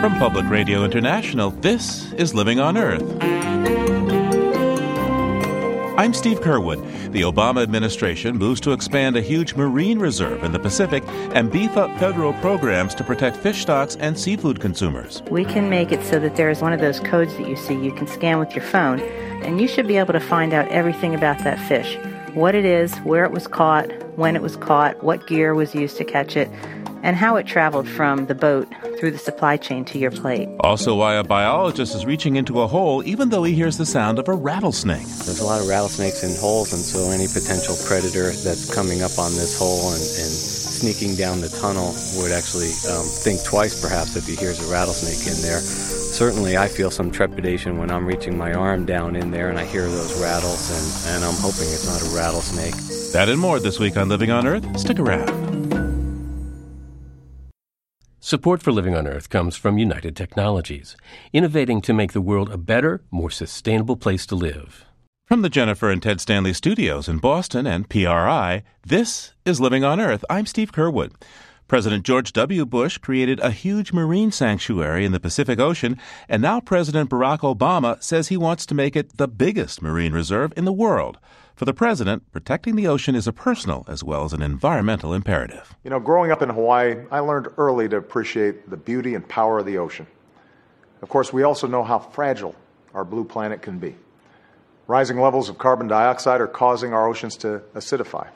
From Public Radio International, this is Living on Earth. I'm Steve Curwood. The Obama administration moves to expand a huge marine reserve in the Pacific and beef up federal programs to protect fish stocks and seafood consumers. We can make it so that there's one of those codes that you see you can scan with your phone, and you should be able to find out everything about that fish what it is, where it was caught, when it was caught, what gear was used to catch it, and how it traveled from the boat through the supply chain to your plate. Also, why a biologist is reaching into a hole even though he hears the sound of a rattlesnake. There's a lot of rattlesnakes in holes, and so any potential predator that's coming up on this hole and, and sneaking down the tunnel would actually um, think twice, perhaps, if he hears a rattlesnake in there. Certainly, I feel some trepidation when I'm reaching my arm down in there and I hear those rattles, and, and I'm hoping it's not a rattlesnake. That and more this week on Living on Earth. Stick around. Support for Living on Earth comes from United Technologies, innovating to make the world a better, more sustainable place to live. From the Jennifer and Ted Stanley studios in Boston and PRI, this is Living on Earth. I'm Steve Curwood. President George W. Bush created a huge marine sanctuary in the Pacific Ocean, and now President Barack Obama says he wants to make it the biggest marine reserve in the world. For the president, protecting the ocean is a personal as well as an environmental imperative. You know, growing up in Hawaii, I learned early to appreciate the beauty and power of the ocean. Of course, we also know how fragile our blue planet can be. Rising levels of carbon dioxide are causing our oceans to acidify.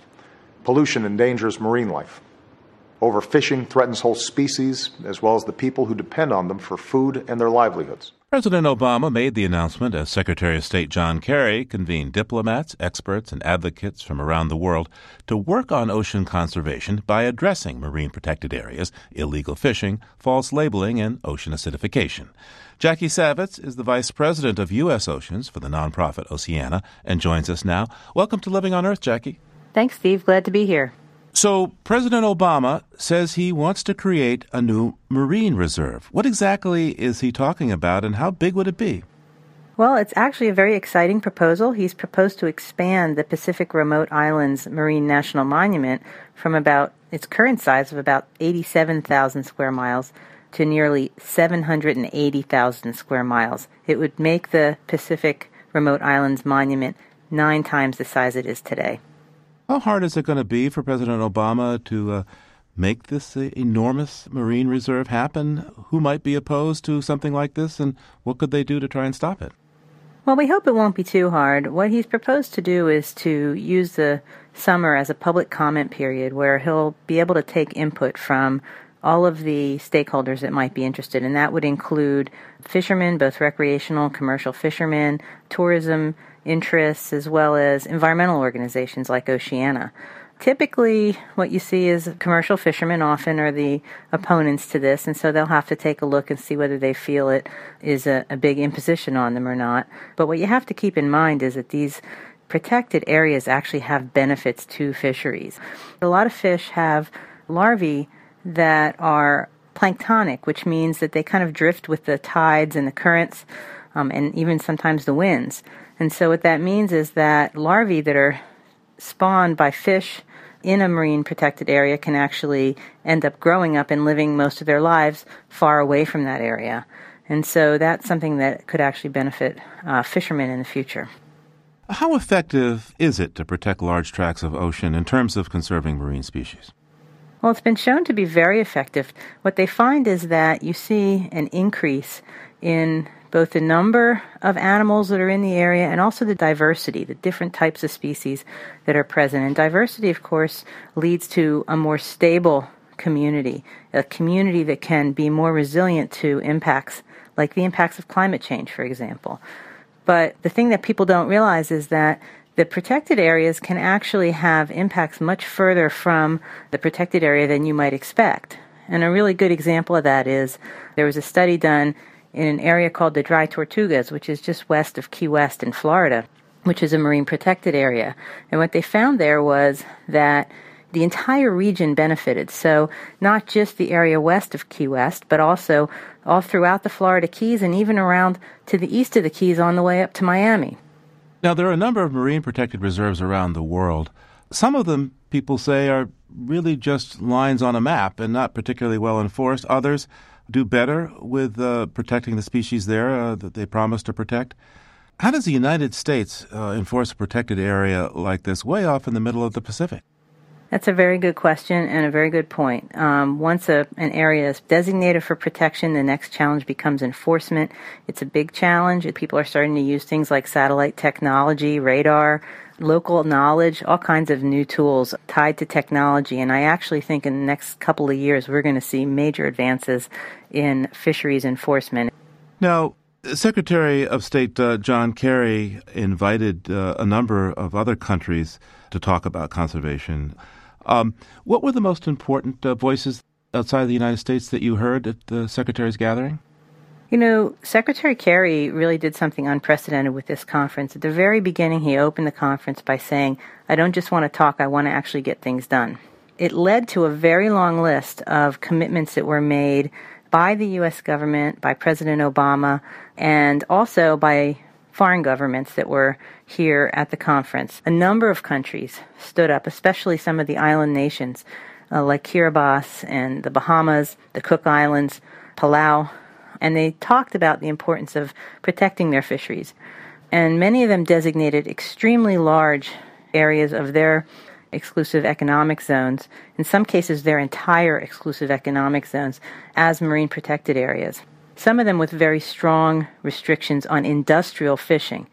Pollution endangers marine life. Overfishing threatens whole species, as well as the people who depend on them for food and their livelihoods. President Obama made the announcement as Secretary of State John Kerry convened diplomats, experts, and advocates from around the world to work on ocean conservation by addressing marine protected areas, illegal fishing, false labeling, and ocean acidification. Jackie Savitz is the Vice President of U.S. Oceans for the nonprofit Oceana and joins us now. Welcome to Living on Earth, Jackie. Thanks, Steve. Glad to be here. So, President Obama says he wants to create a new marine reserve. What exactly is he talking about, and how big would it be? Well, it's actually a very exciting proposal. He's proposed to expand the Pacific Remote Islands Marine National Monument from about its current size of about 87,000 square miles to nearly 780,000 square miles. It would make the Pacific Remote Islands Monument nine times the size it is today. How hard is it going to be for President Obama to uh, make this enormous marine reserve happen? Who might be opposed to something like this, and what could they do to try and stop it? Well, we hope it won't be too hard. What he's proposed to do is to use the summer as a public comment period where he'll be able to take input from all of the stakeholders that might be interested, and that would include fishermen, both recreational, commercial fishermen, tourism interests, as well as environmental organizations like Oceana. Typically, what you see is commercial fishermen often are the opponents to this, and so they'll have to take a look and see whether they feel it is a, a big imposition on them or not. But what you have to keep in mind is that these protected areas actually have benefits to fisheries. A lot of fish have larvae that are planktonic, which means that they kind of drift with the tides and the currents um, and even sometimes the winds. And so what that means is that larvae that are spawned by fish in a marine protected area can actually end up growing up and living most of their lives far away from that area. And so that's something that could actually benefit uh, fishermen in the future. How effective is it to protect large tracts of ocean in terms of conserving marine species? Well, it's been shown to be very effective. What they find is that you see an increase in both the number of animals that are in the area and also the diversity, the different types of species that are present. And diversity, of course, leads to a more stable community, a community that can be more resilient to impacts like the impacts of climate change, for example. But the thing that people don't realize is that the protected areas can actually have impacts much further from the protected area than you might expect. And a really good example of that is there was a study done in an area called the Dry Tortugas, which is just west of Key West in Florida, which is a marine protected area. And what they found there was that the entire region benefited. So, not just the area west of Key West, but also all throughout the Florida Keys and even around to the east of the Keys on the way up to Miami. Now, there are a number of marine protected reserves around the world. Some of them, people say, are really just lines on a map and not particularly well enforced. Others do better with uh, protecting the species there uh, that they promise to protect. How does the United States uh, enforce a protected area like this way off in the middle of the Pacific? That's a very good question and a very good point. Um, once a, an area is designated for protection, the next challenge becomes enforcement. It's a big challenge. People are starting to use things like satellite technology, radar, local knowledge, all kinds of new tools tied to technology. And I actually think in the next couple of years, we're going to see major advances in fisheries enforcement. Now, Secretary of State uh, John Kerry invited uh, a number of other countries to talk about conservation. Um, what were the most important uh, voices outside of the United States that you heard at the Secretary's gathering? You know, Secretary Kerry really did something unprecedented with this conference. At the very beginning, he opened the conference by saying, I don't just want to talk, I want to actually get things done. It led to a very long list of commitments that were made by the U.S. government, by President Obama, and also by foreign governments that were here at the conference. A number of countries stood up, especially some of the island nations uh, like Kiribati and the Bahamas, the Cook Islands, Palau, and they talked about the importance of protecting their fisheries. And many of them designated extremely large areas of their exclusive economic zones, in some cases, their entire exclusive economic zones, as marine protected areas. Some of them with very strong restrictions on industrial fishing.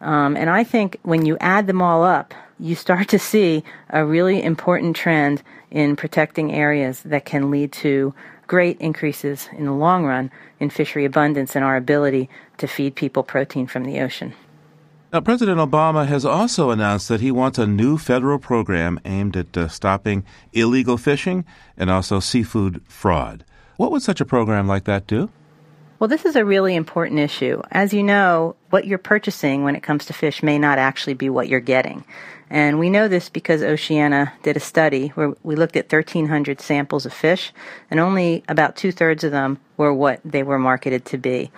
Um, and I think when you add them all up, you start to see a really important trend in protecting areas that can lead to great increases in the long run in fishery abundance and our ability to feed people protein from the ocean. Now, President Obama has also announced that he wants a new federal program aimed at uh, stopping illegal fishing and also seafood fraud. What would such a program like that do? Well, this is a really important issue. As you know, what you're purchasing when it comes to fish may not actually be what you're getting. And we know this because Oceana did a study where we looked at 1,300 samples of fish, and only about two thirds of them were what they were marketed to be.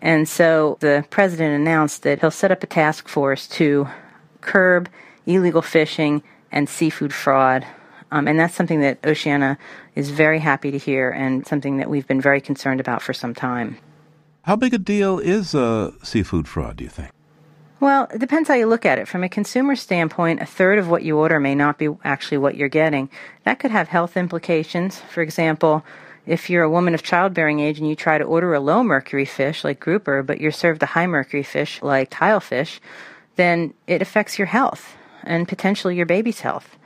And so the president announced that he'll set up a task force to curb illegal fishing and seafood fraud. Um, and that's something that Oceana is very happy to hear and something that we've been very concerned about for some time. How big a deal is uh, seafood fraud, do you think? Well, it depends how you look at it. From a consumer standpoint, a third of what you order may not be actually what you're getting. That could have health implications. For example, if you're a woman of childbearing age and you try to order a low mercury fish like grouper, but you're served a high mercury fish like tilefish, then it affects your health and potentially your baby's health.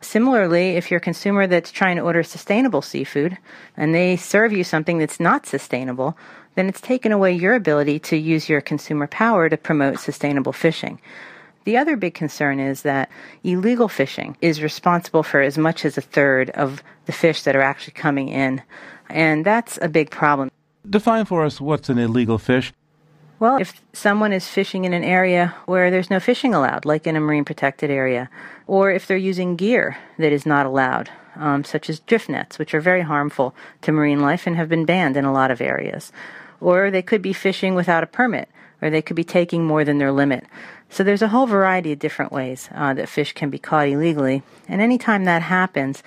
Similarly, if you're a consumer that's trying to order sustainable seafood and they serve you something that's not sustainable, then it's taken away your ability to use your consumer power to promote sustainable fishing. The other big concern is that illegal fishing is responsible for as much as a third of the fish that are actually coming in, and that's a big problem. Define for us what's an illegal fish. Well, if someone is fishing in an area where there's no fishing allowed, like in a marine protected area, or if they're using gear that is not allowed, um, such as drift nets, which are very harmful to marine life and have been banned in a lot of areas, or they could be fishing without a permit, or they could be taking more than their limit. So there's a whole variety of different ways uh, that fish can be caught illegally, and anytime that happens,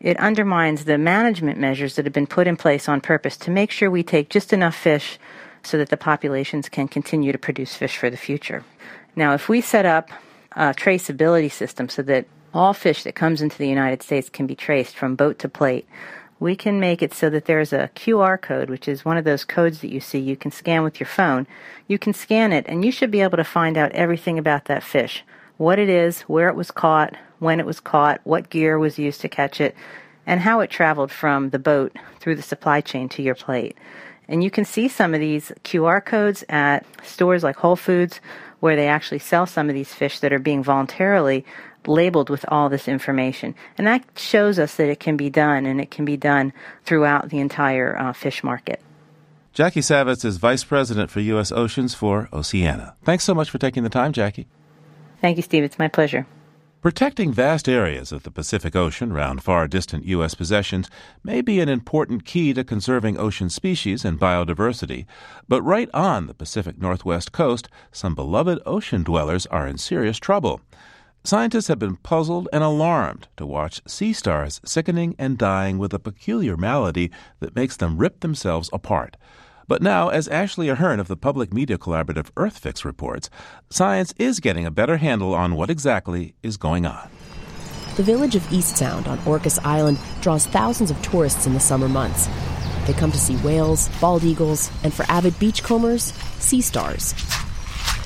it undermines the management measures that have been put in place on purpose to make sure we take just enough fish so that the populations can continue to produce fish for the future. Now, if we set up a traceability system so that all fish that comes into the United States can be traced from boat to plate, we can make it so that there's a QR code, which is one of those codes that you see you can scan with your phone. You can scan it, and you should be able to find out everything about that fish what it is, where it was caught, when it was caught, what gear was used to catch it, and how it traveled from the boat through the supply chain to your plate. And you can see some of these QR codes at stores like Whole Foods, where they actually sell some of these fish that are being voluntarily labeled with all this information. And that shows us that it can be done, and it can be done throughout the entire uh, fish market. Jackie Savitz is Vice President for U.S. Oceans for Oceana. Thanks so much for taking the time, Jackie. Thank you, Steve. It's my pleasure. Protecting vast areas of the Pacific Ocean around far distant U.S. possessions may be an important key to conserving ocean species and biodiversity, but right on the Pacific Northwest coast, some beloved ocean dwellers are in serious trouble. Scientists have been puzzled and alarmed to watch sea stars sickening and dying with a peculiar malady that makes them rip themselves apart. But now, as Ashley Ahern of the public media collaborative EarthFix reports, science is getting a better handle on what exactly is going on. The village of East Sound on Orcas Island draws thousands of tourists in the summer months. They come to see whales, bald eagles, and for avid beachcombers, sea stars.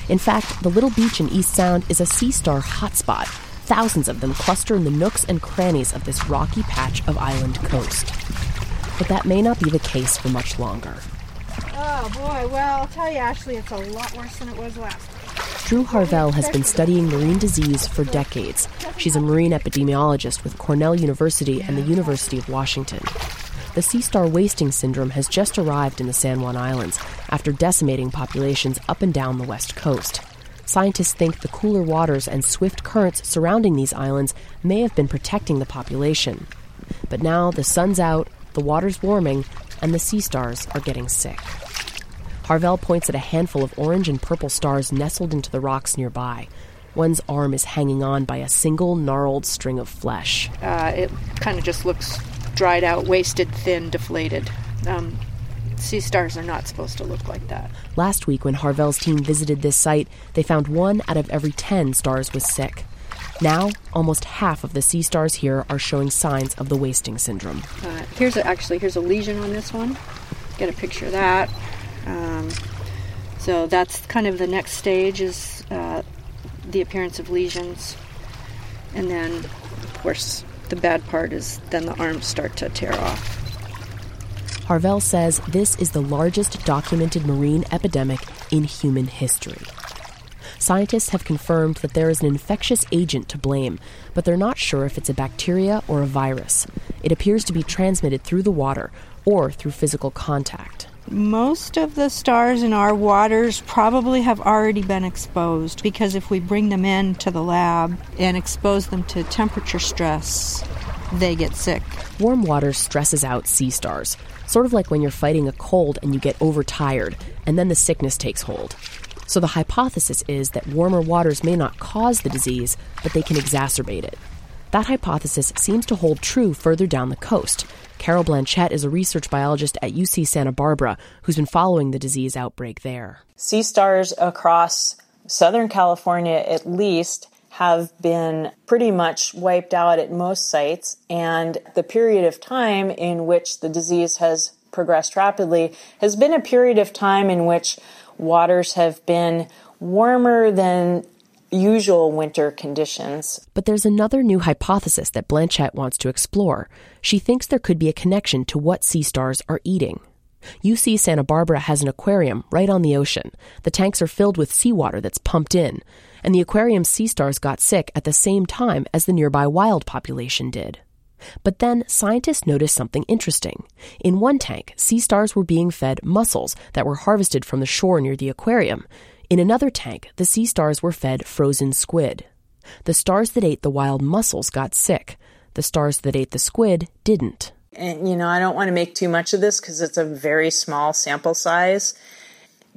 In fact, the little beach in East Sound is a sea star hotspot. Thousands of them cluster in the nooks and crannies of this rocky patch of island coast. But that may not be the case for much longer. Oh boy, well, I'll tell you, Ashley, it's a lot worse than it was last. Drew Harvell has been studying marine disease for decades. She's a marine epidemiologist with Cornell University and the University of Washington. The sea star wasting syndrome has just arrived in the San Juan Islands after decimating populations up and down the west coast. Scientists think the cooler waters and swift currents surrounding these islands may have been protecting the population. But now the sun's out, the water's warming, and the sea stars are getting sick. Harvell points at a handful of orange and purple stars nestled into the rocks nearby. One's arm is hanging on by a single gnarled string of flesh. Uh, it kind of just looks dried out, wasted, thin, deflated. Um, sea stars are not supposed to look like that. Last week, when Harvell's team visited this site, they found one out of every 10 stars was sick. Now, almost half of the sea stars here are showing signs of the wasting syndrome. Uh, here's a, actually here's a lesion on this one. Get a picture of that. Um, so that's kind of the next stage is uh, the appearance of lesions, and then of course the bad part is then the arms start to tear off. Harvell says this is the largest documented marine epidemic in human history. Scientists have confirmed that there is an infectious agent to blame, but they're not sure if it's a bacteria or a virus. It appears to be transmitted through the water or through physical contact. Most of the stars in our waters probably have already been exposed because if we bring them in to the lab and expose them to temperature stress, they get sick. Warm water stresses out sea stars, sort of like when you're fighting a cold and you get overtired, and then the sickness takes hold. So the hypothesis is that warmer waters may not cause the disease, but they can exacerbate it. That hypothesis seems to hold true further down the coast. Carol Blanchette is a research biologist at UC Santa Barbara who's been following the disease outbreak there. Sea stars across Southern California, at least, have been pretty much wiped out at most sites, and the period of time in which the disease has progressed rapidly has been a period of time in which waters have been warmer than usual winter conditions. But there's another new hypothesis that Blanchette wants to explore. She thinks there could be a connection to what sea stars are eating. UC Santa Barbara has an aquarium right on the ocean. The tanks are filled with seawater that's pumped in, and the aquarium's sea stars got sick at the same time as the nearby wild population did. But then scientists noticed something interesting. In one tank, sea stars were being fed mussels that were harvested from the shore near the aquarium, in another tank, the sea stars were fed frozen squid. The stars that ate the wild mussels got sick. The stars that ate the squid didn't. And, you know, I don't want to make too much of this because it's a very small sample size,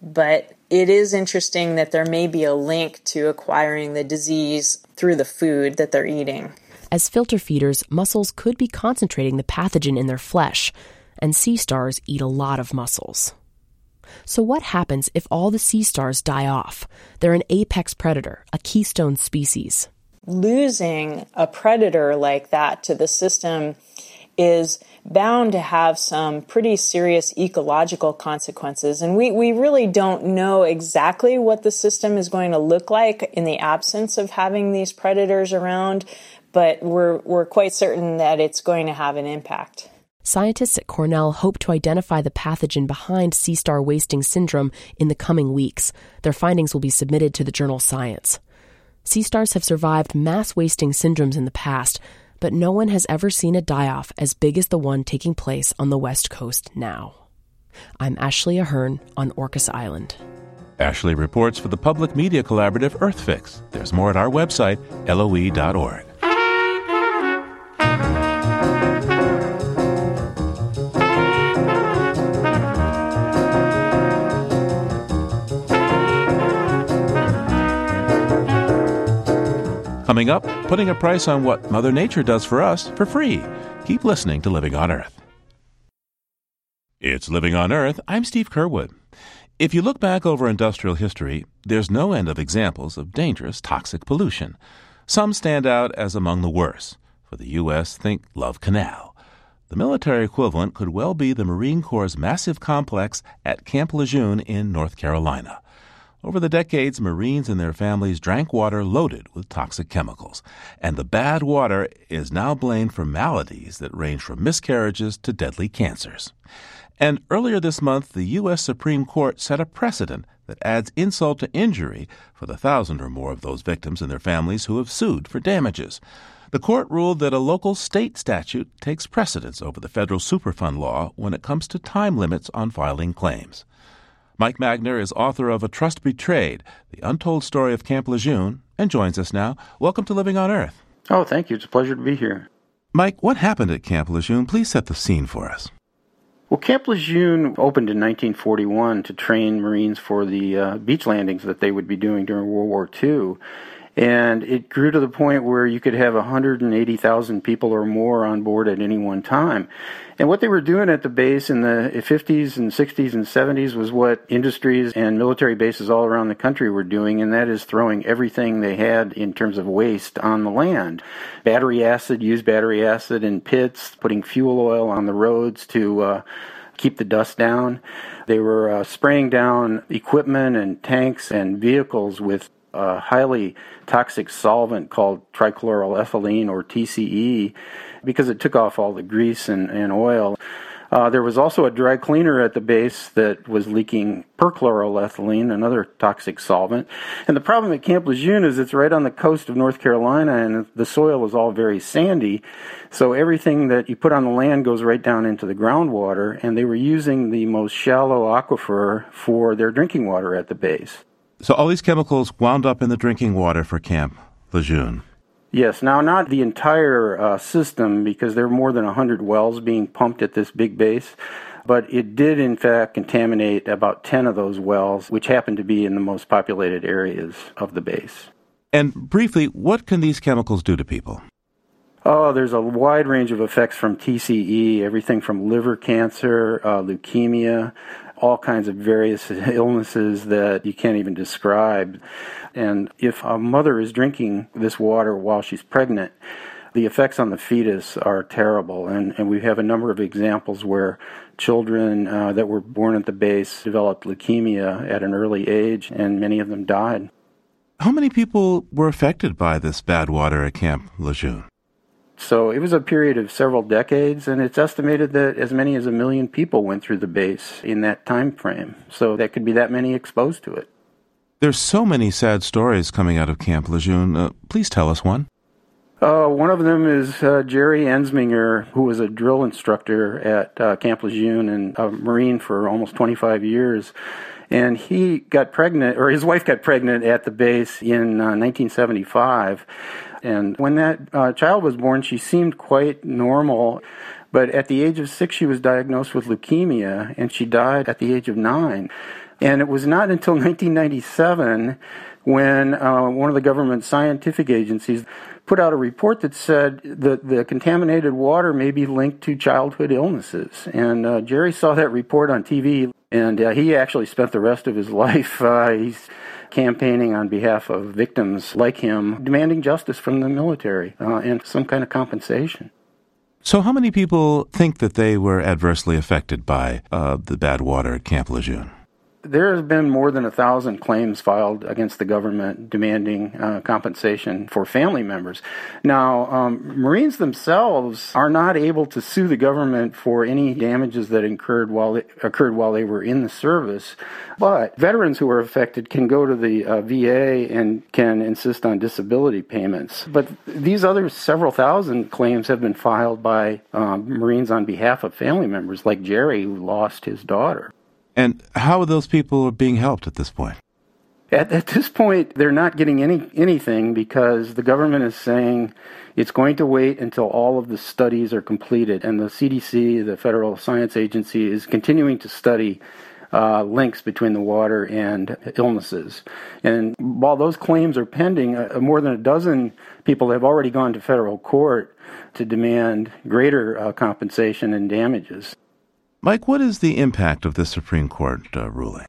but it is interesting that there may be a link to acquiring the disease through the food that they're eating. As filter feeders, mussels could be concentrating the pathogen in their flesh, and sea stars eat a lot of mussels. So, what happens if all the sea stars die off? They're an apex predator, a keystone species. Losing a predator like that to the system is bound to have some pretty serious ecological consequences. And we, we really don't know exactly what the system is going to look like in the absence of having these predators around, but we're, we're quite certain that it's going to have an impact. Scientists at Cornell hope to identify the pathogen behind sea star wasting syndrome in the coming weeks. Their findings will be submitted to the journal Science. Sea stars have survived mass wasting syndromes in the past, but no one has ever seen a die off as big as the one taking place on the West Coast now. I'm Ashley Ahern on Orcas Island. Ashley reports for the Public Media Collaborative EarthFix. There's more at our website, loe.org. Coming up, putting a price on what Mother Nature does for us for free. Keep listening to Living on Earth. It's Living on Earth. I'm Steve Curwood. If you look back over industrial history, there's no end of examples of dangerous toxic pollution. Some stand out as among the worst. For the U.S., think Love Canal. The military equivalent could well be the Marine Corps' massive complex at Camp Lejeune in North Carolina. Over the decades, Marines and their families drank water loaded with toxic chemicals, and the bad water is now blamed for maladies that range from miscarriages to deadly cancers. And earlier this month, the U.S. Supreme Court set a precedent that adds insult to injury for the thousand or more of those victims and their families who have sued for damages. The court ruled that a local state statute takes precedence over the federal Superfund law when it comes to time limits on filing claims. Mike Magner is author of A Trust Betrayed, The Untold Story of Camp Lejeune, and joins us now. Welcome to Living on Earth. Oh, thank you. It's a pleasure to be here. Mike, what happened at Camp Lejeune? Please set the scene for us. Well, Camp Lejeune opened in 1941 to train Marines for the uh, beach landings that they would be doing during World War II. And it grew to the point where you could have 180,000 people or more on board at any one time. And what they were doing at the base in the 50s and 60s and 70s was what industries and military bases all around the country were doing, and that is throwing everything they had in terms of waste on the land. Battery acid, used battery acid in pits, putting fuel oil on the roads to uh, keep the dust down. They were uh, spraying down equipment and tanks and vehicles with a highly toxic solvent called trichloroethylene or TCE because it took off all the grease and, and oil. Uh, there was also a dry cleaner at the base that was leaking perchloroethylene, another toxic solvent. And the problem at Camp Lejeune is it's right on the coast of North Carolina and the soil is all very sandy. So everything that you put on the land goes right down into the groundwater. And they were using the most shallow aquifer for their drinking water at the base. So all these chemicals wound up in the drinking water for Camp Lejeune. Yes, now not the entire uh, system because there are more than 100 wells being pumped at this big base, but it did in fact contaminate about 10 of those wells, which happened to be in the most populated areas of the base. And briefly, what can these chemicals do to people? Oh, there's a wide range of effects from TCE, everything from liver cancer, uh, leukemia, all kinds of various illnesses that you can't even describe. And if a mother is drinking this water while she's pregnant, the effects on the fetus are terrible. And, and we have a number of examples where children uh, that were born at the base developed leukemia at an early age, and many of them died. How many people were affected by this bad water at Camp Lejeune? So it was a period of several decades, and it's estimated that as many as a million people went through the base in that time frame. So that could be that many exposed to it. There's so many sad stories coming out of Camp Lejeune. Uh, please tell us one. Uh, one of them is uh, Jerry Ensminger, who was a drill instructor at uh, Camp Lejeune and a Marine for almost 25 years. And he got pregnant, or his wife got pregnant at the base in 1975 uh, and when that uh, child was born, she seemed quite normal. But at the age of six, she was diagnosed with leukemia, and she died at the age of nine. And it was not until 1997 when uh, one of the government scientific agencies put out a report that said that the contaminated water may be linked to childhood illnesses. And uh, Jerry saw that report on TV, and uh, he actually spent the rest of his life. Uh, he's campaigning on behalf of victims like him, demanding justice from the military uh, and some kind of compensation. So, how many people think that they were adversely affected by uh, the bad water at Camp Lejeune? There have been more than a thousand claims filed against the government demanding uh, compensation for family members. Now, um, Marines themselves are not able to sue the government for any damages that occurred while occurred while they were in the service, but veterans who are affected can go to the uh, VA and can insist on disability payments. But these other several thousand claims have been filed by um, Marines on behalf of family members, like Jerry, who lost his daughter. And how are those people being helped at this point? At, at this point, they're not getting any anything because the government is saying it's going to wait until all of the studies are completed, and the CDC, the Federal Science Agency, is continuing to study uh, links between the water and illnesses. And while those claims are pending, uh, more than a dozen people have already gone to federal court to demand greater uh, compensation and damages. Mike, what is the impact of this Supreme Court uh, ruling?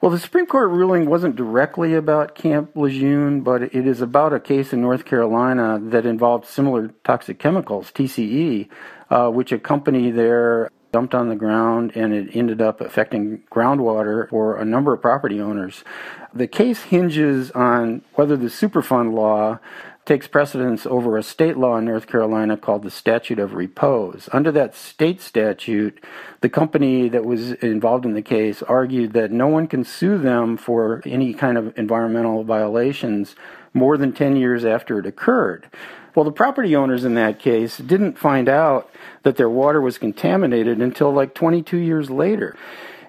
Well, the Supreme Court ruling wasn't directly about Camp Lejeune, but it is about a case in North Carolina that involved similar toxic chemicals, TCE, uh, which a company there dumped on the ground and it ended up affecting groundwater for a number of property owners. The case hinges on whether the Superfund law takes precedence over a state law in North Carolina called the Statute of Repose. Under that state statute, the company that was involved in the case argued that no one can sue them for any kind of environmental violations more than 10 years after it occurred. Well, the property owners in that case didn't find out that their water was contaminated until like 22 years later.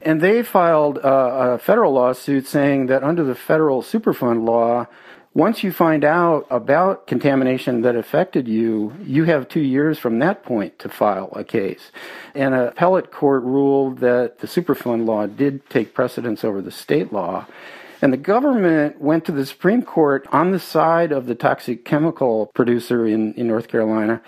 And they filed a, a federal lawsuit saying that under the federal Superfund law, once you find out about contamination that affected you, you have two years from that point to file a case. And a appellate court ruled that the Superfund law did take precedence over the state law. And the government went to the Supreme Court on the side of the toxic chemical producer in, in North Carolina.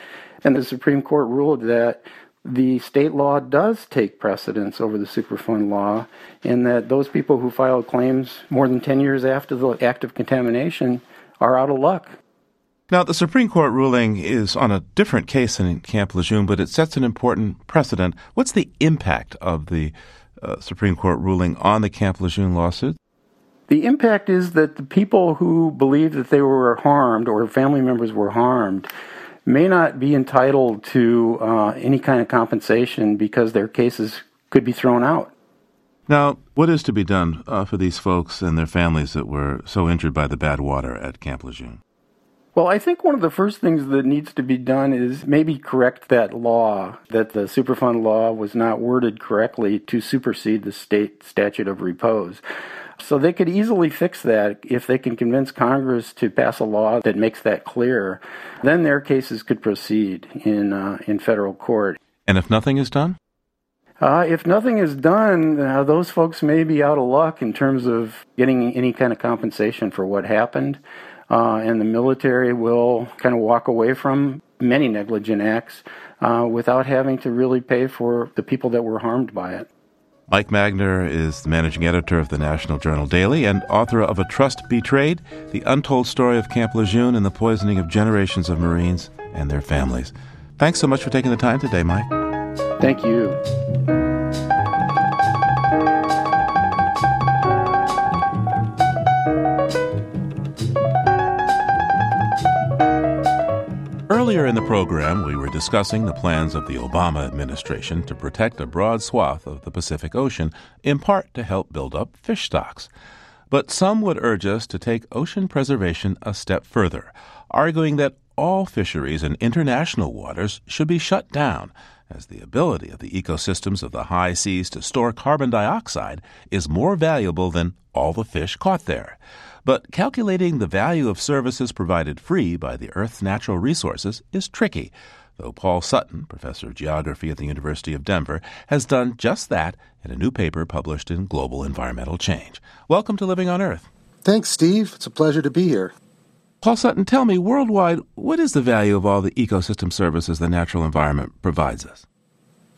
And the Supreme Court ruled that the state law does take precedence over the Superfund law, and that those people who filed claims more than 10 years after the act of contamination are out of luck. Now, the Supreme Court ruling is on a different case than Camp Lejeune, but it sets an important precedent. What's the impact of the uh, Supreme Court ruling on the Camp Lejeune lawsuit? The impact is that the people who believe that they were harmed or family members were harmed may not be entitled to uh, any kind of compensation because their cases could be thrown out. Now, what is to be done uh, for these folks and their families that were so injured by the bad water at Camp Lejeune? Well, I think one of the first things that needs to be done is maybe correct that law, that the Superfund law was not worded correctly to supersede the state statute of repose. So they could easily fix that if they can convince Congress to pass a law that makes that clear. Then their cases could proceed in uh, in federal court. And if nothing is done? Uh, if nothing is done, uh, those folks may be out of luck in terms of getting any kind of compensation for what happened. Uh, and the military will kind of walk away from many negligent acts uh, without having to really pay for the people that were harmed by it. Mike Magner is the managing editor of the National Journal Daily and author of A Trust Betrayed The Untold Story of Camp Lejeune and the Poisoning of Generations of Marines and Their Families. Thanks so much for taking the time today, Mike. Thank you. Earlier in the program, we were discussing the plans of the Obama administration to protect a broad swath of the Pacific Ocean, in part to help build up fish stocks. But some would urge us to take ocean preservation a step further, arguing that all fisheries in international waters should be shut down, as the ability of the ecosystems of the high seas to store carbon dioxide is more valuable than all the fish caught there. But calculating the value of services provided free by the Earth's natural resources is tricky, though Paul Sutton, professor of geography at the University of Denver, has done just that in a new paper published in Global Environmental Change. Welcome to Living on Earth. Thanks, Steve. It's a pleasure to be here. Paul Sutton, tell me, worldwide, what is the value of all the ecosystem services the natural environment provides us?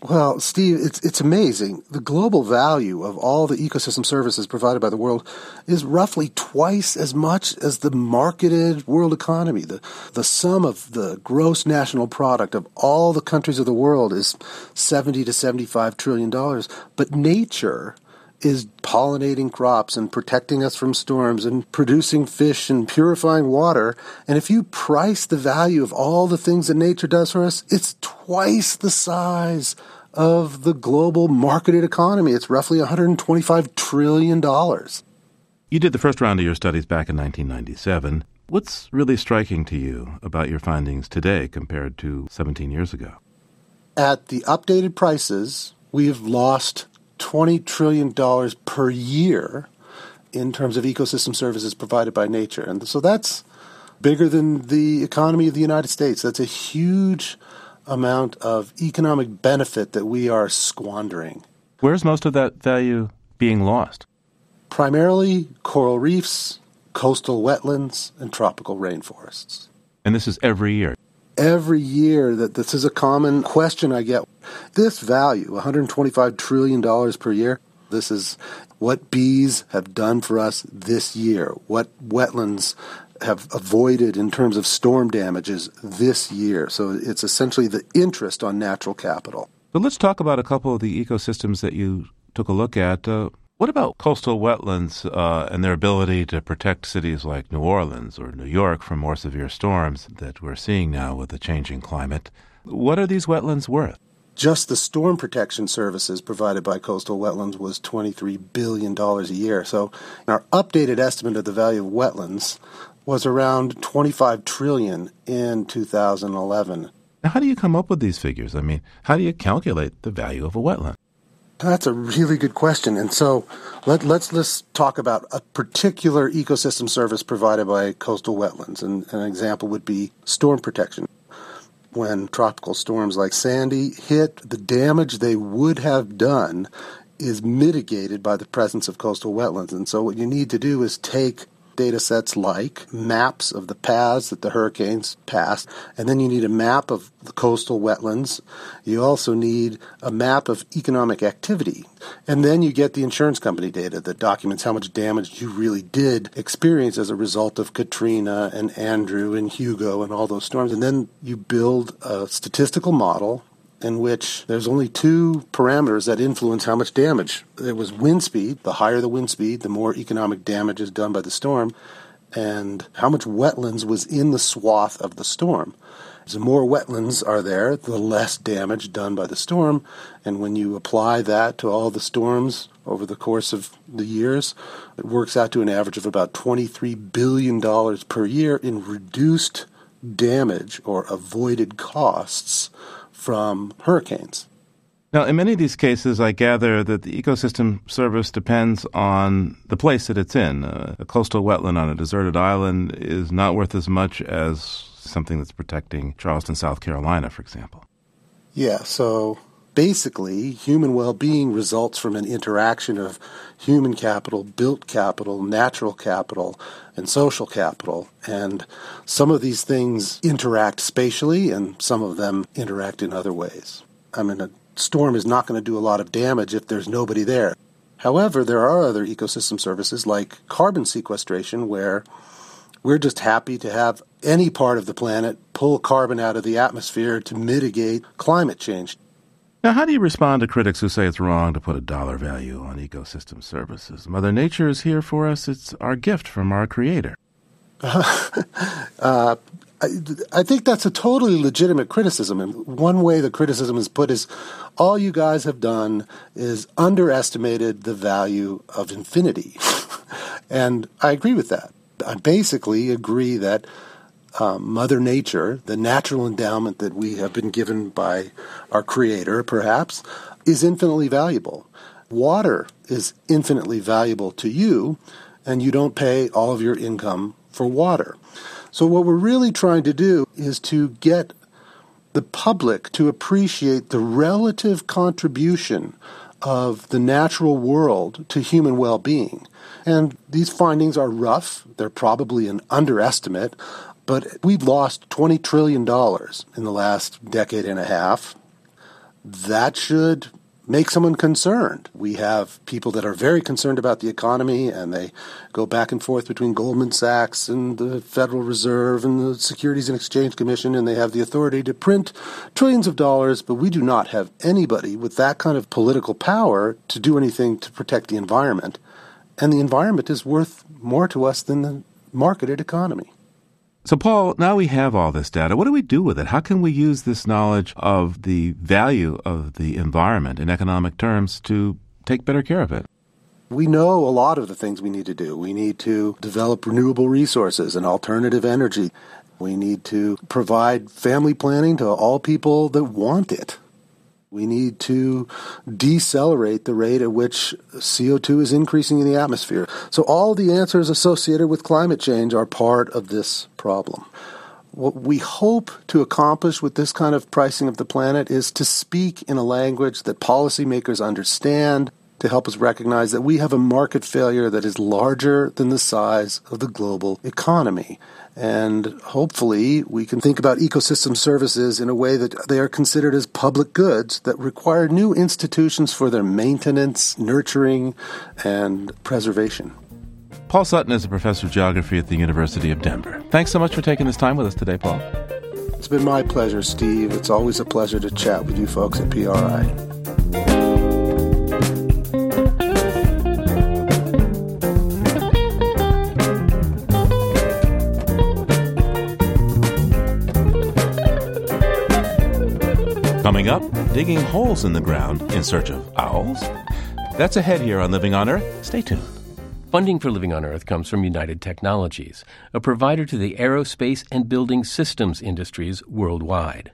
Well, Steve, it's it's amazing. The global value of all the ecosystem services provided by the world is roughly twice as much as the marketed world economy. The the sum of the gross national product of all the countries of the world is 70 to 75 trillion dollars, but nature is pollinating crops and protecting us from storms and producing fish and purifying water. And if you price the value of all the things that nature does for us, it's twice the size of the global marketed economy. It's roughly $125 trillion. You did the first round of your studies back in 1997. What's really striking to you about your findings today compared to 17 years ago? At the updated prices, we've lost $20 trillion per year in terms of ecosystem services provided by nature. And so that's bigger than the economy of the United States. That's a huge amount of economic benefit that we are squandering. Where's most of that value being lost? Primarily coral reefs, coastal wetlands, and tropical rainforests. And this is every year. Every year that this is a common question I get. This value, $125 trillion per year, this is what bees have done for us this year, what wetlands have avoided in terms of storm damages this year. So it's essentially the interest on natural capital. But let's talk about a couple of the ecosystems that you took a look at. Uh, what about coastal wetlands uh, and their ability to protect cities like New Orleans or New York from more severe storms that we're seeing now with the changing climate? What are these wetlands worth? Just the storm protection services provided by coastal wetlands was $23 billion a year. So our updated estimate of the value of wetlands was around 25 trillion in 2011. Now, how do you come up with these figures? I mean, how do you calculate the value of a wetland? That's a really good question. And so let, let's let's talk about a particular ecosystem service provided by coastal wetlands. And an example would be storm protection. When tropical storms like Sandy hit, the damage they would have done is mitigated by the presence of coastal wetlands. And so what you need to do is take data sets like maps of the paths that the hurricanes passed, and then you need a map of the coastal wetlands. You also need a map of economic activity. And then you get the insurance company data that documents how much damage you really did experience as a result of Katrina and Andrew and Hugo and all those storms. And then you build a statistical model in which there's only two parameters that influence how much damage. There was wind speed. The higher the wind speed, the more economic damage is done by the storm, and how much wetlands was in the swath of the storm. The more wetlands are there, the less damage done by the storm. And when you apply that to all the storms over the course of the years, it works out to an average of about $23 billion per year in reduced damage or avoided costs from hurricanes. Now, in many of these cases, I gather that the ecosystem service depends on the place that it's in. Uh, a coastal wetland on a deserted island is not worth as much as something that's protecting Charleston, South Carolina, for example. Yeah, so basically, human well being results from an interaction of human capital, built capital, natural capital, and social capital. And some of these things interact spatially, and some of them interact in other ways. I mean, a storm is not going to do a lot of damage if there's nobody there. However, there are other ecosystem services like carbon sequestration where we're just happy to have any part of the planet pull carbon out of the atmosphere to mitigate climate change. Now, how do you respond to critics who say it's wrong to put a dollar value on ecosystem services? Mother Nature is here for us. It's our gift from our Creator. uh, I, I, think that's a totally legitimate criticism. And one way the criticism is put is all you guys have done is underestimated the value of infinity. and I agree with that. I basically agree that um, Mother Nature, the natural endowment that we have been given by our Creator, perhaps, is infinitely valuable. Water is infinitely valuable to you, and you don't pay all of your income for water. So, what we're really trying to do is to get the public to appreciate the relative contribution of the natural world to human well being. And these findings are rough. They're probably an underestimate but we've lost $20 trillion in the last decade and a half. That should make someone concerned. We have people that are very concerned about the economy and they go back and forth between Goldman Sachs and the Federal Reserve and the Securities and Exchange Commission and they have the authority to print trillions of dollars, but we do not have anybody with that kind of political power to do anything to protect the environment. And the environment is worth more to us than the marketed economy. So, Paul, now we have all this data. What do we do with it? How can we use this knowledge of the value of the environment in economic terms to take better care of it? We know a lot of the things we need to do. We need to develop renewable resources and alternative energy. We need to provide family planning to all people that want it. We need to decelerate the rate at which CO2 is increasing in the atmosphere. So, all the answers associated with climate change are part of this problem. What we hope to accomplish with this kind of pricing of the planet is to speak in a language that policymakers understand to help us recognize that we have a market failure that is larger than the size of the global economy. And hopefully, we can think about ecosystem services in a way that they are considered as public goods that require new institutions for their maintenance, nurturing, and preservation. Paul Sutton is a professor of geography at the University of Denver. Thanks so much for taking this time with us today, Paul. It's been my pleasure, Steve. It's always a pleasure to chat with you folks at PRI. Coming up, digging holes in the ground in search of owls. That's ahead here on Living on Earth. Stay tuned. Funding for Living on Earth comes from United Technologies, a provider to the aerospace and building systems industries worldwide.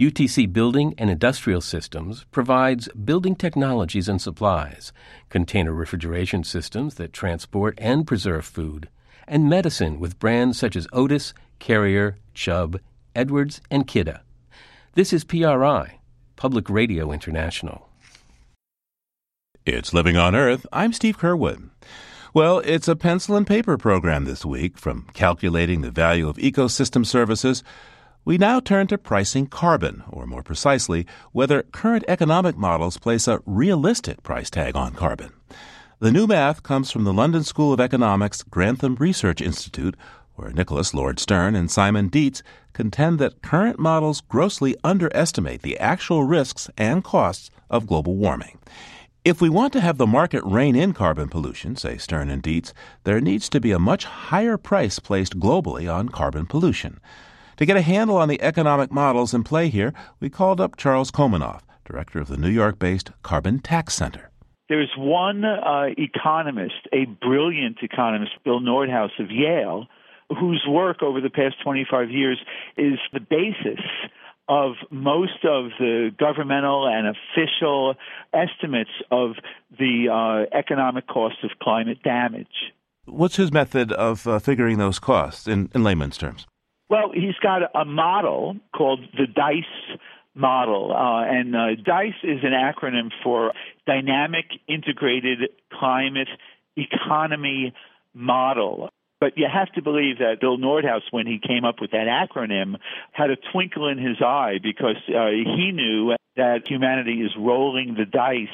UTC Building and Industrial Systems provides building technologies and supplies, container refrigeration systems that transport and preserve food, and medicine with brands such as Otis, Carrier, Chubb, Edwards, and Kidde. This is PRI, Public Radio International. It's Living on Earth. I'm Steve Curwood. Well, it's a pencil and paper program this week. From calculating the value of ecosystem services, we now turn to pricing carbon, or more precisely, whether current economic models place a realistic price tag on carbon. The new math comes from the London School of Economics Grantham Research Institute, where Nicholas Lord Stern and Simon Dietz contend that current models grossly underestimate the actual risks and costs of global warming. If we want to have the market rein in carbon pollution, say Stern and Dietz, there needs to be a much higher price placed globally on carbon pollution. To get a handle on the economic models in play here, we called up Charles Komanoff, director of the New York based Carbon Tax Center. There's one uh, economist, a brilliant economist, Bill Nordhaus of Yale, whose work over the past 25 years is the basis of most of the governmental and official estimates of the uh, economic cost of climate damage. What's his method of uh, figuring those costs in, in layman's terms? Well, he's got a model called the DICE model. Uh, and uh, DICE is an acronym for Dynamic Integrated Climate Economy Model. But you have to believe that Bill Nordhaus, when he came up with that acronym, had a twinkle in his eye because uh, he knew that humanity is rolling the dice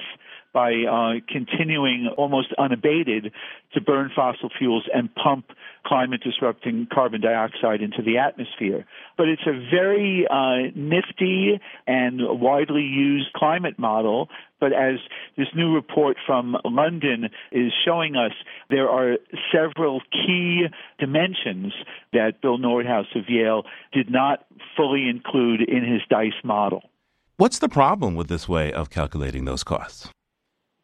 by uh, continuing almost unabated to burn fossil fuels and pump climate disrupting carbon dioxide into the atmosphere. But it's a very uh, nifty and widely used climate model. But as this new report from London is showing us, there are several key dimensions that Bill Nordhaus of Yale did not fully include in his DICE model. What's the problem with this way of calculating those costs?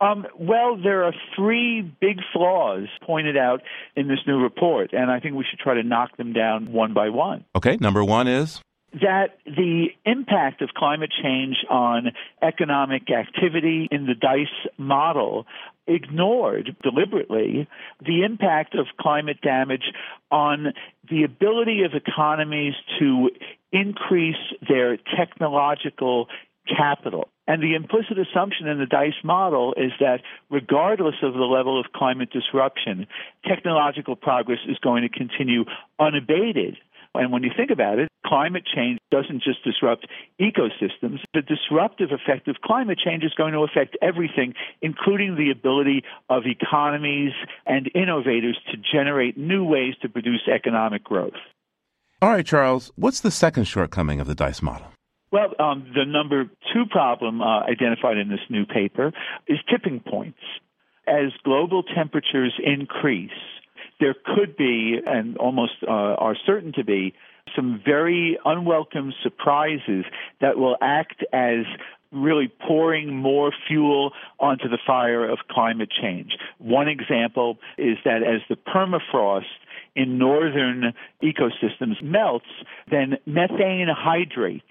Um, well, there are three big flaws pointed out in this new report, and I think we should try to knock them down one by one. Okay, number one is? That the impact of climate change on economic activity in the DICE model ignored deliberately the impact of climate damage on the ability of economies to increase their technological capital. And the implicit assumption in the DICE model is that regardless of the level of climate disruption, technological progress is going to continue unabated. And when you think about it, climate change doesn't just disrupt ecosystems. The disruptive effect of climate change is going to affect everything, including the ability of economies and innovators to generate new ways to produce economic growth. All right, Charles, what's the second shortcoming of the DICE model? Well, um, the number two problem uh, identified in this new paper is tipping points. As global temperatures increase, there could be, and almost uh, are certain to be, some very unwelcome surprises that will act as really pouring more fuel onto the fire of climate change. One example is that as the permafrost in northern ecosystems melts, then methane hydrates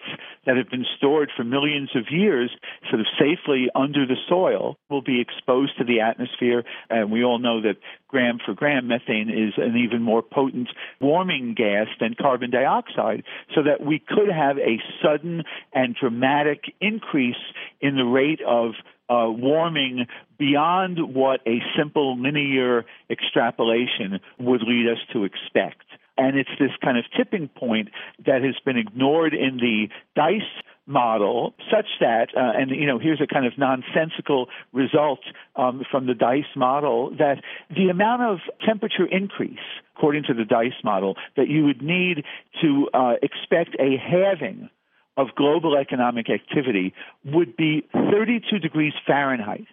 that have been stored for millions of years sort of safely under the soil will be exposed to the atmosphere. And we all know that gram for gram, methane is an even more potent warming gas than carbon dioxide, so that we could have a sudden and dramatic increase in the rate of uh, warming beyond what a simple linear extrapolation would lead us to expect. And it's this kind of tipping point that has been ignored in the DICE model such that, uh, and you know, here's a kind of nonsensical result um, from the DICE model that the amount of temperature increase, according to the DICE model, that you would need to uh, expect a halving of global economic activity would be 32 degrees Fahrenheit.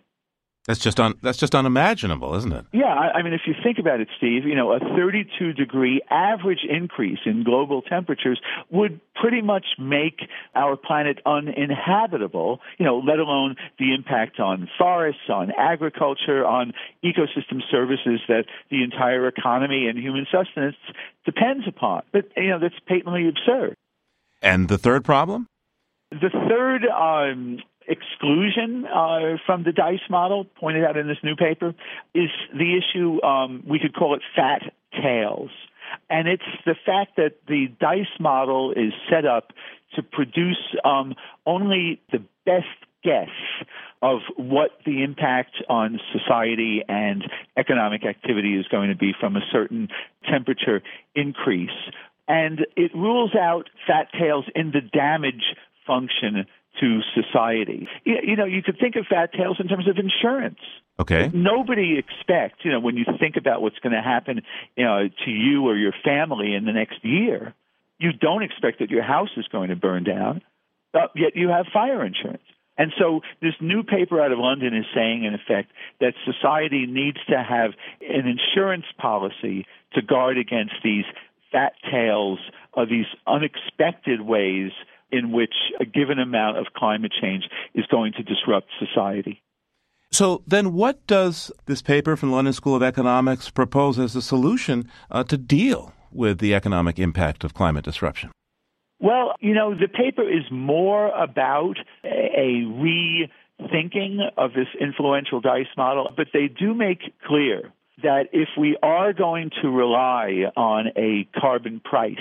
That's just un, that's just unimaginable, isn't it? Yeah, I, I mean, if you think about it, Steve, you know, a 32 degree average increase in global temperatures would pretty much make our planet uninhabitable. You know, let alone the impact on forests, on agriculture, on ecosystem services that the entire economy and human sustenance depends upon. But you know, that's patently absurd. And the third problem? The third um, exclusion uh, from the DICE model, pointed out in this new paper, is the issue, um, we could call it fat tails. And it's the fact that the DICE model is set up to produce um, only the best guess of what the impact on society and economic activity is going to be from a certain temperature increase and it rules out fat tails in the damage function to society. You, know, you could think of fat tails in terms of insurance. Okay. Nobody expects, you know, when you think about what's going to happen, you know, to you or your family in the next year, you don't expect that your house is going to burn down, but yet you have fire insurance. And so this new paper out of London is saying, in effect, that society needs to have an insurance policy to guard against these fat tails are these unexpected ways in which a given amount of climate change is going to disrupt society. So, then what does this paper from the London School of Economics propose as a solution uh, to deal with the economic impact of climate disruption? Well, you know, the paper is more about a rethinking of this influential DICE model, but they do make clear that if we are going to rely on a carbon price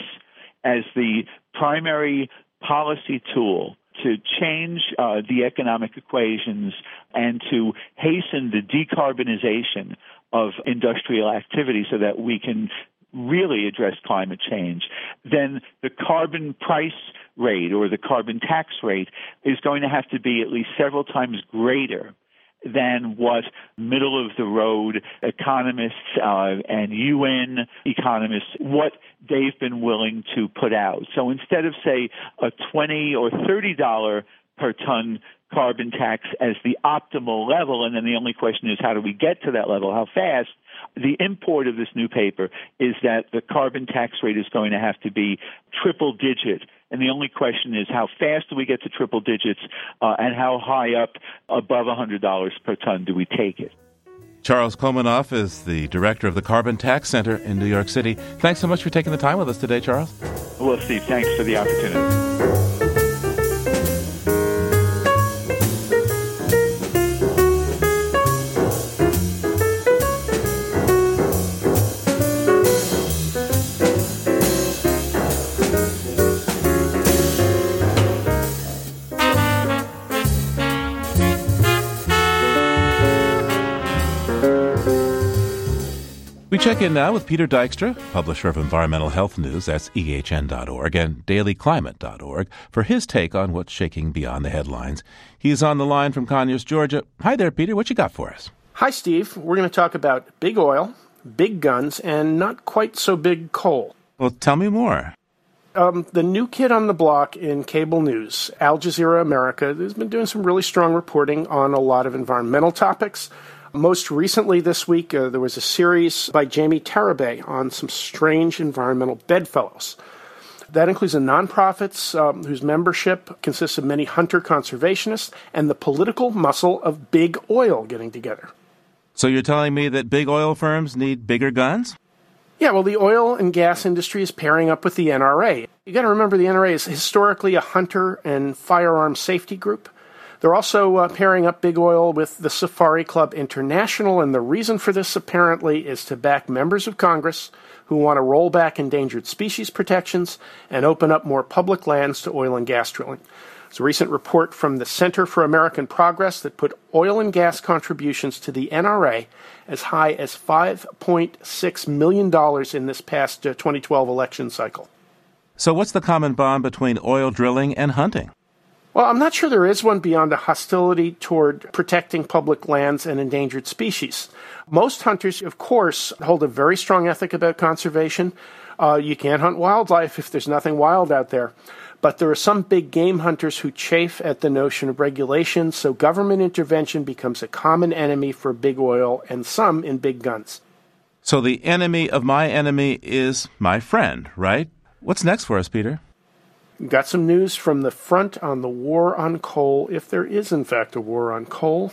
as the primary policy tool to change uh, the economic equations and to hasten the decarbonization of industrial activity so that we can really address climate change, then the carbon price rate or the carbon tax rate is going to have to be at least several times greater than what middle of the road economists uh, and UN economists what they've been willing to put out. So instead of say a 20 or 30 dollar per ton carbon tax as the optimal level and then the only question is how do we get to that level how fast the import of this new paper is that the carbon tax rate is going to have to be triple digit and the only question is how fast do we get to triple digits uh, and how high up above $100 per ton do we take it? Charles Komanoff is the director of the Carbon Tax Center in New York City. Thanks so much for taking the time with us today, Charles. Well, Steve, thanks for the opportunity. Check in now with Peter Dykstra, publisher of Environmental Health News, that's ehn.org, and dailyclimate.org, for his take on what's shaking beyond the headlines. He's on the line from Conyers, Georgia. Hi there, Peter. What you got for us? Hi, Steve. We're going to talk about big oil, big guns, and not quite so big coal. Well, tell me more. Um, the new kid on the block in cable news, Al Jazeera America, has been doing some really strong reporting on a lot of environmental topics. Most recently this week, uh, there was a series by Jamie Tarabay on some strange environmental bedfellows. That includes the nonprofits um, whose membership consists of many hunter conservationists and the political muscle of big oil getting together. So you're telling me that big oil firms need bigger guns? Yeah, well, the oil and gas industry is pairing up with the NRA. You got to remember the NRA is historically a hunter and firearm safety group. They're also uh, pairing up big oil with the Safari Club International, and the reason for this apparently is to back members of Congress who want to roll back endangered species protections and open up more public lands to oil and gas drilling. It's a recent report from the Center for American Progress that put oil and gas contributions to the NRA as high as $5.6 million in this past uh, 2012 election cycle. So, what's the common bond between oil drilling and hunting? Well, I'm not sure there is one beyond a hostility toward protecting public lands and endangered species. Most hunters, of course, hold a very strong ethic about conservation. Uh, you can't hunt wildlife if there's nothing wild out there. But there are some big game hunters who chafe at the notion of regulation, so government intervention becomes a common enemy for big oil and some in big guns. So the enemy of my enemy is my friend, right? What's next for us, Peter? Got some news from the front on the war on coal, if there is in fact a war on coal.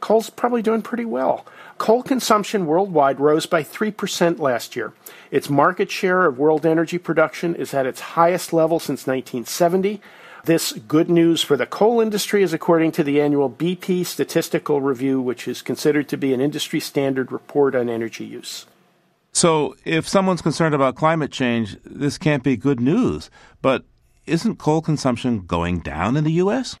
Coal's probably doing pretty well. Coal consumption worldwide rose by 3% last year. Its market share of world energy production is at its highest level since 1970. This good news for the coal industry is according to the annual BP Statistical Review, which is considered to be an industry standard report on energy use. So, if someone's concerned about climate change, this can't be good news. But isn't coal consumption going down in the U.S.?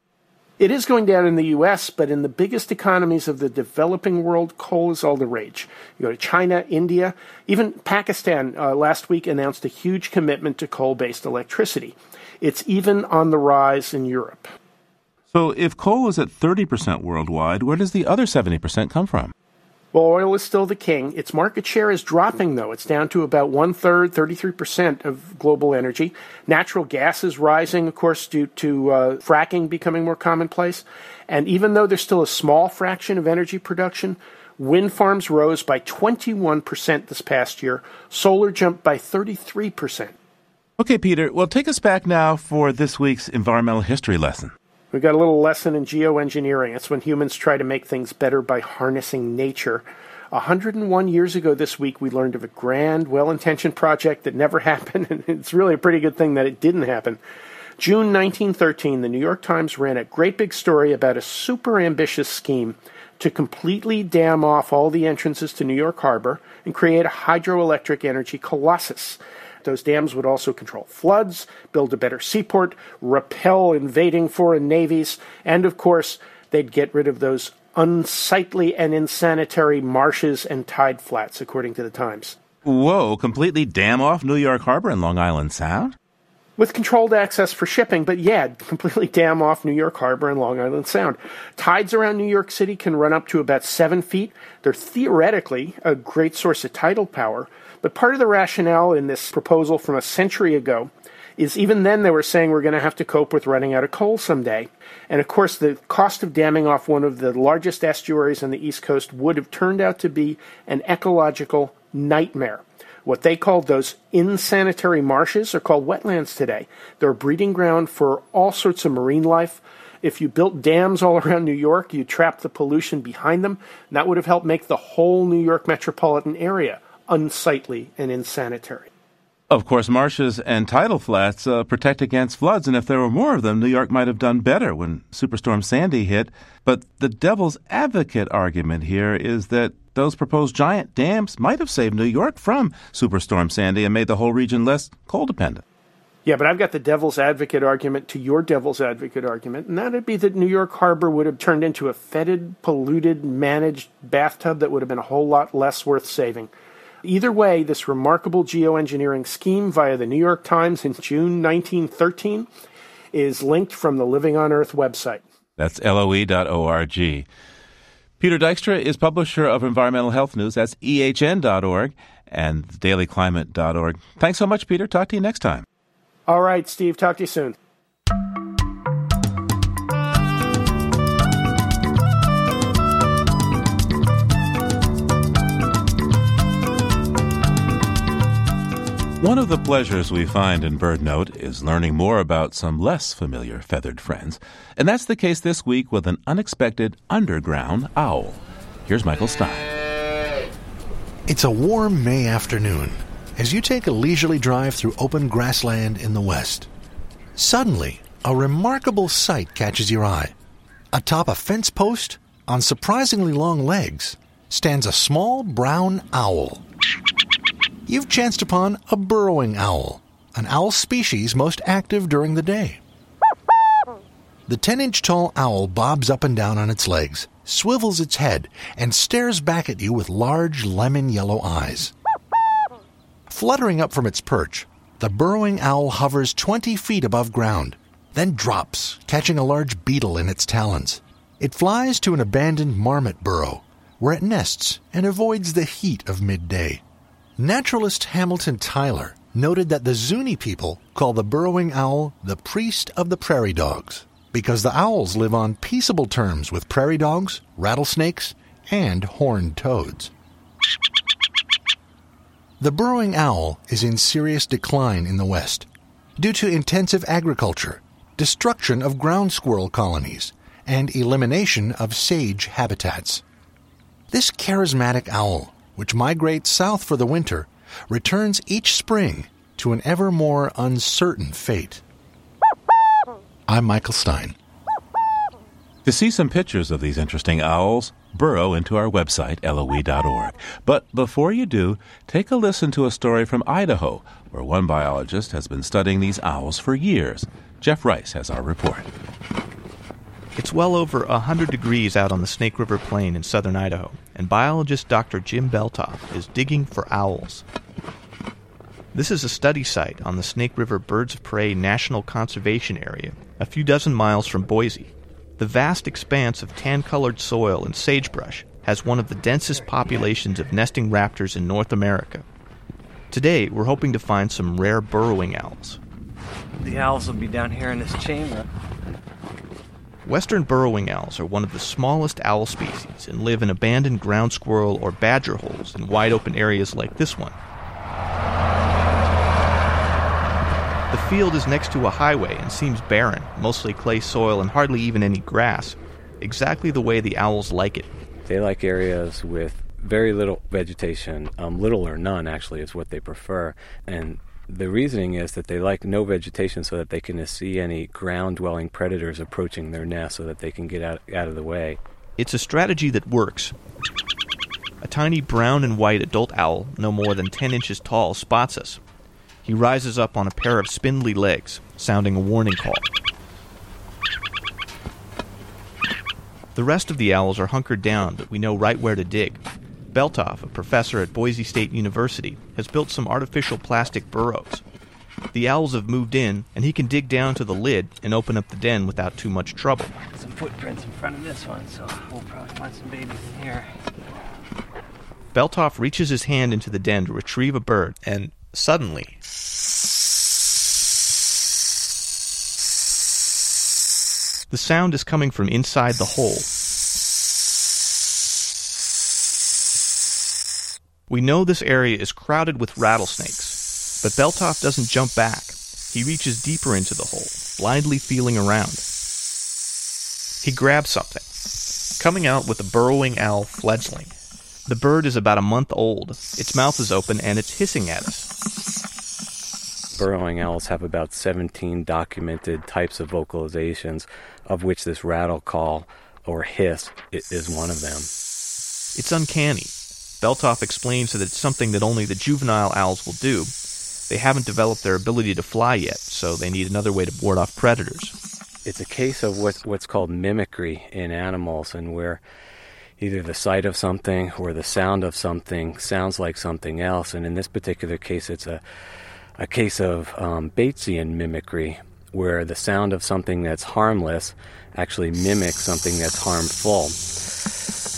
It is going down in the US, but in the biggest economies of the developing world, coal is all the rage. You go to China, India, even Pakistan uh, last week announced a huge commitment to coal based electricity. It's even on the rise in Europe. So, if coal is at 30% worldwide, where does the other 70% come from? Well, oil is still the king. Its market share is dropping, though. It's down to about one third, 33% of global energy. Natural gas is rising, of course, due to uh, fracking becoming more commonplace. And even though there's still a small fraction of energy production, wind farms rose by 21% this past year, solar jumped by 33%. Okay, Peter, well, take us back now for this week's environmental history lesson. We've got a little lesson in geoengineering. It's when humans try to make things better by harnessing nature. 101 years ago this week, we learned of a grand, well intentioned project that never happened, and it's really a pretty good thing that it didn't happen. June 1913, the New York Times ran a great big story about a super ambitious scheme to completely dam off all the entrances to New York Harbor and create a hydroelectric energy colossus. Those dams would also control floods, build a better seaport, repel invading foreign navies, and of course, they'd get rid of those unsightly and insanitary marshes and tide flats, according to the Times. Whoa, completely dam off New York Harbor and Long Island Sound? With controlled access for shipping, but yeah, completely dam off New York Harbor and Long Island Sound. Tides around New York City can run up to about seven feet. They're theoretically a great source of tidal power, but part of the rationale in this proposal from a century ago is even then they were saying we're going to have to cope with running out of coal someday. And of course, the cost of damming off one of the largest estuaries on the East Coast would have turned out to be an ecological nightmare. What they called those insanitary marshes are called wetlands today. They're a breeding ground for all sorts of marine life. If you built dams all around New York, you trap the pollution behind them, that would have helped make the whole New York metropolitan area unsightly and insanitary. Of course, marshes and tidal flats uh, protect against floods, and if there were more of them, New York might have done better when Superstorm Sandy hit. But the devil's advocate argument here is that those proposed giant dams might have saved New York from Superstorm Sandy and made the whole region less coal dependent. Yeah, but I've got the devil's advocate argument to your devil's advocate argument, and that'd be that New York Harbor would have turned into a fetid, polluted, managed bathtub that would have been a whole lot less worth saving. Either way, this remarkable geoengineering scheme via the New York Times in June 1913 is linked from the Living on Earth website. That's loe.org. Peter Dykstra is publisher of Environmental Health News. That's ehn.org and dailyclimate.org. Thanks so much, Peter. Talk to you next time. All right, Steve. Talk to you soon. One of the pleasures we find in BirdNote is learning more about some less familiar feathered friends. And that's the case this week with an unexpected underground owl. Here's Michael Stein. It's a warm May afternoon as you take a leisurely drive through open grassland in the west. Suddenly, a remarkable sight catches your eye. Atop a fence post, on surprisingly long legs, stands a small brown owl you've chanced upon a burrowing owl, an owl species most active during the day. The 10 inch tall owl bobs up and down on its legs, swivels its head, and stares back at you with large lemon yellow eyes. Fluttering up from its perch, the burrowing owl hovers 20 feet above ground, then drops, catching a large beetle in its talons. It flies to an abandoned marmot burrow, where it nests and avoids the heat of midday. Naturalist Hamilton Tyler noted that the Zuni people call the burrowing owl the priest of the prairie dogs because the owls live on peaceable terms with prairie dogs, rattlesnakes, and horned toads. The burrowing owl is in serious decline in the West due to intensive agriculture, destruction of ground squirrel colonies, and elimination of sage habitats. This charismatic owl, which migrates south for the winter, returns each spring to an ever more uncertain fate. I'm Michael Stein. To see some pictures of these interesting owls, burrow into our website, loe.org. But before you do, take a listen to a story from Idaho, where one biologist has been studying these owls for years. Jeff Rice has our report. It's well over 100 degrees out on the Snake River Plain in southern Idaho, and biologist Dr. Jim Belthoff is digging for owls. This is a study site on the Snake River Birds of Prey National Conservation Area, a few dozen miles from Boise. The vast expanse of tan colored soil and sagebrush has one of the densest populations of nesting raptors in North America. Today, we're hoping to find some rare burrowing owls. The owls will be down here in this chamber. Western burrowing owls are one of the smallest owl species and live in abandoned ground squirrel or badger holes in wide open areas like this one. The field is next to a highway and seems barren, mostly clay soil and hardly even any grass. Exactly the way the owls like it. They like areas with very little vegetation, um, little or none actually is what they prefer. And the reasoning is that they like no vegetation so that they can see any ground dwelling predators approaching their nest so that they can get out, out of the way. It's a strategy that works. A tiny brown and white adult owl, no more than 10 inches tall, spots us. He rises up on a pair of spindly legs, sounding a warning call. The rest of the owls are hunkered down, but we know right where to dig. Belthoff, a professor at Boise State University, has built some artificial plastic burrows. The owls have moved in, and he can dig down to the lid and open up the den without too much trouble. Some footprints in front of this one, so we'll probably find some babies in here. Belthoff reaches his hand into the den to retrieve a bird, and suddenly. The sound is coming from inside the hole. We know this area is crowded with rattlesnakes, but Belthoff doesn't jump back. He reaches deeper into the hole, blindly feeling around. He grabs something, coming out with a burrowing owl fledgling. The bird is about a month old. Its mouth is open and it's hissing at us. Burrowing owls have about 17 documented types of vocalizations, of which this rattle call or hiss is one of them. It's uncanny. Belthoff explains that it's something that only the juvenile owls will do. They haven't developed their ability to fly yet, so they need another way to ward off predators. It's a case of what's, what's called mimicry in animals, and where either the sight of something or the sound of something sounds like something else. And in this particular case, it's a, a case of um, Batesian mimicry, where the sound of something that's harmless actually mimics something that's harmful.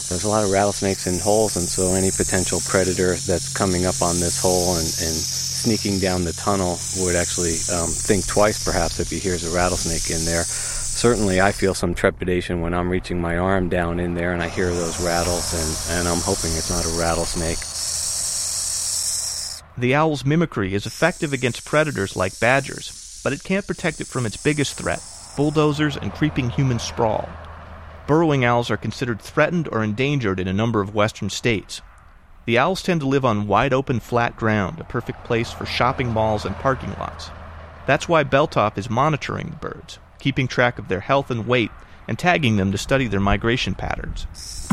There's a lot of rattlesnakes in holes, and so any potential predator that's coming up on this hole and, and sneaking down the tunnel would actually um, think twice, perhaps, if he hears a rattlesnake in there. Certainly, I feel some trepidation when I'm reaching my arm down in there and I hear those rattles, and, and I'm hoping it's not a rattlesnake. The owl's mimicry is effective against predators like badgers, but it can't protect it from its biggest threat bulldozers and creeping human sprawl. Burrowing owls are considered threatened or endangered in a number of western states. The owls tend to live on wide open flat ground, a perfect place for shopping malls and parking lots. That's why Belthoff is monitoring the birds, keeping track of their health and weight, and tagging them to study their migration patterns.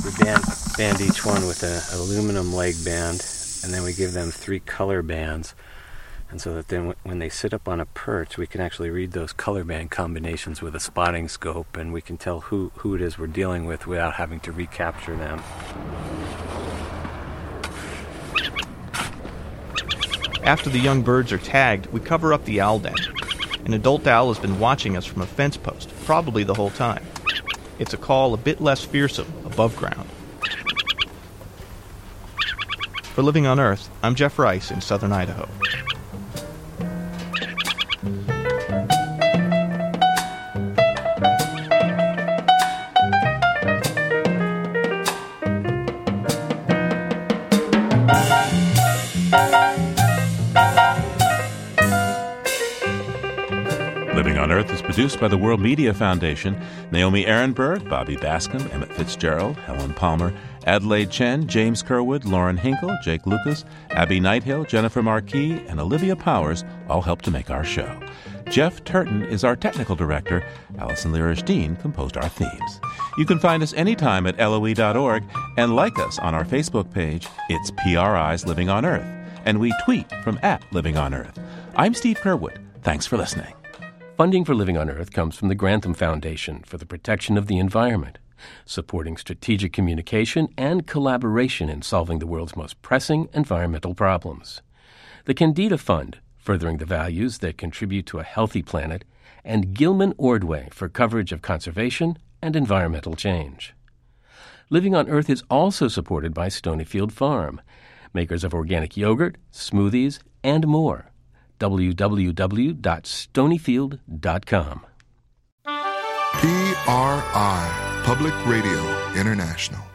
We band, band each one with an aluminum leg band, and then we give them three color bands And so that then when they sit up on a perch, we can actually read those color band combinations with a spotting scope and we can tell who, who it is we're dealing with without having to recapture them. After the young birds are tagged, we cover up the owl den. An adult owl has been watching us from a fence post, probably the whole time. It's a call a bit less fearsome above ground. For Living on Earth, I'm Jeff Rice in southern Idaho. Produced by the World Media Foundation. Naomi Arenberg, Bobby Bascom, Emmett Fitzgerald, Helen Palmer, Adelaide Chen, James Curwood, Lauren Hinkle, Jake Lucas, Abby Nighthill, Jennifer Marquis, and Olivia Powers all helped to make our show. Jeff Turton is our technical director. Allison Lirish Dean composed our themes. You can find us anytime at LOE.org and like us on our Facebook page. It's PRI's Living on Earth. And we tweet from at Living on Earth. I'm Steve Curwood. Thanks for listening. Funding for Living on Earth comes from the Grantham Foundation for the Protection of the Environment, supporting strategic communication and collaboration in solving the world's most pressing environmental problems. The Kendeda Fund, furthering the values that contribute to a healthy planet, and Gilman Ordway for coverage of conservation and environmental change. Living on Earth is also supported by Stonyfield Farm, makers of organic yogurt, smoothies, and more www.stonyfield.com. PRI, Public Radio International.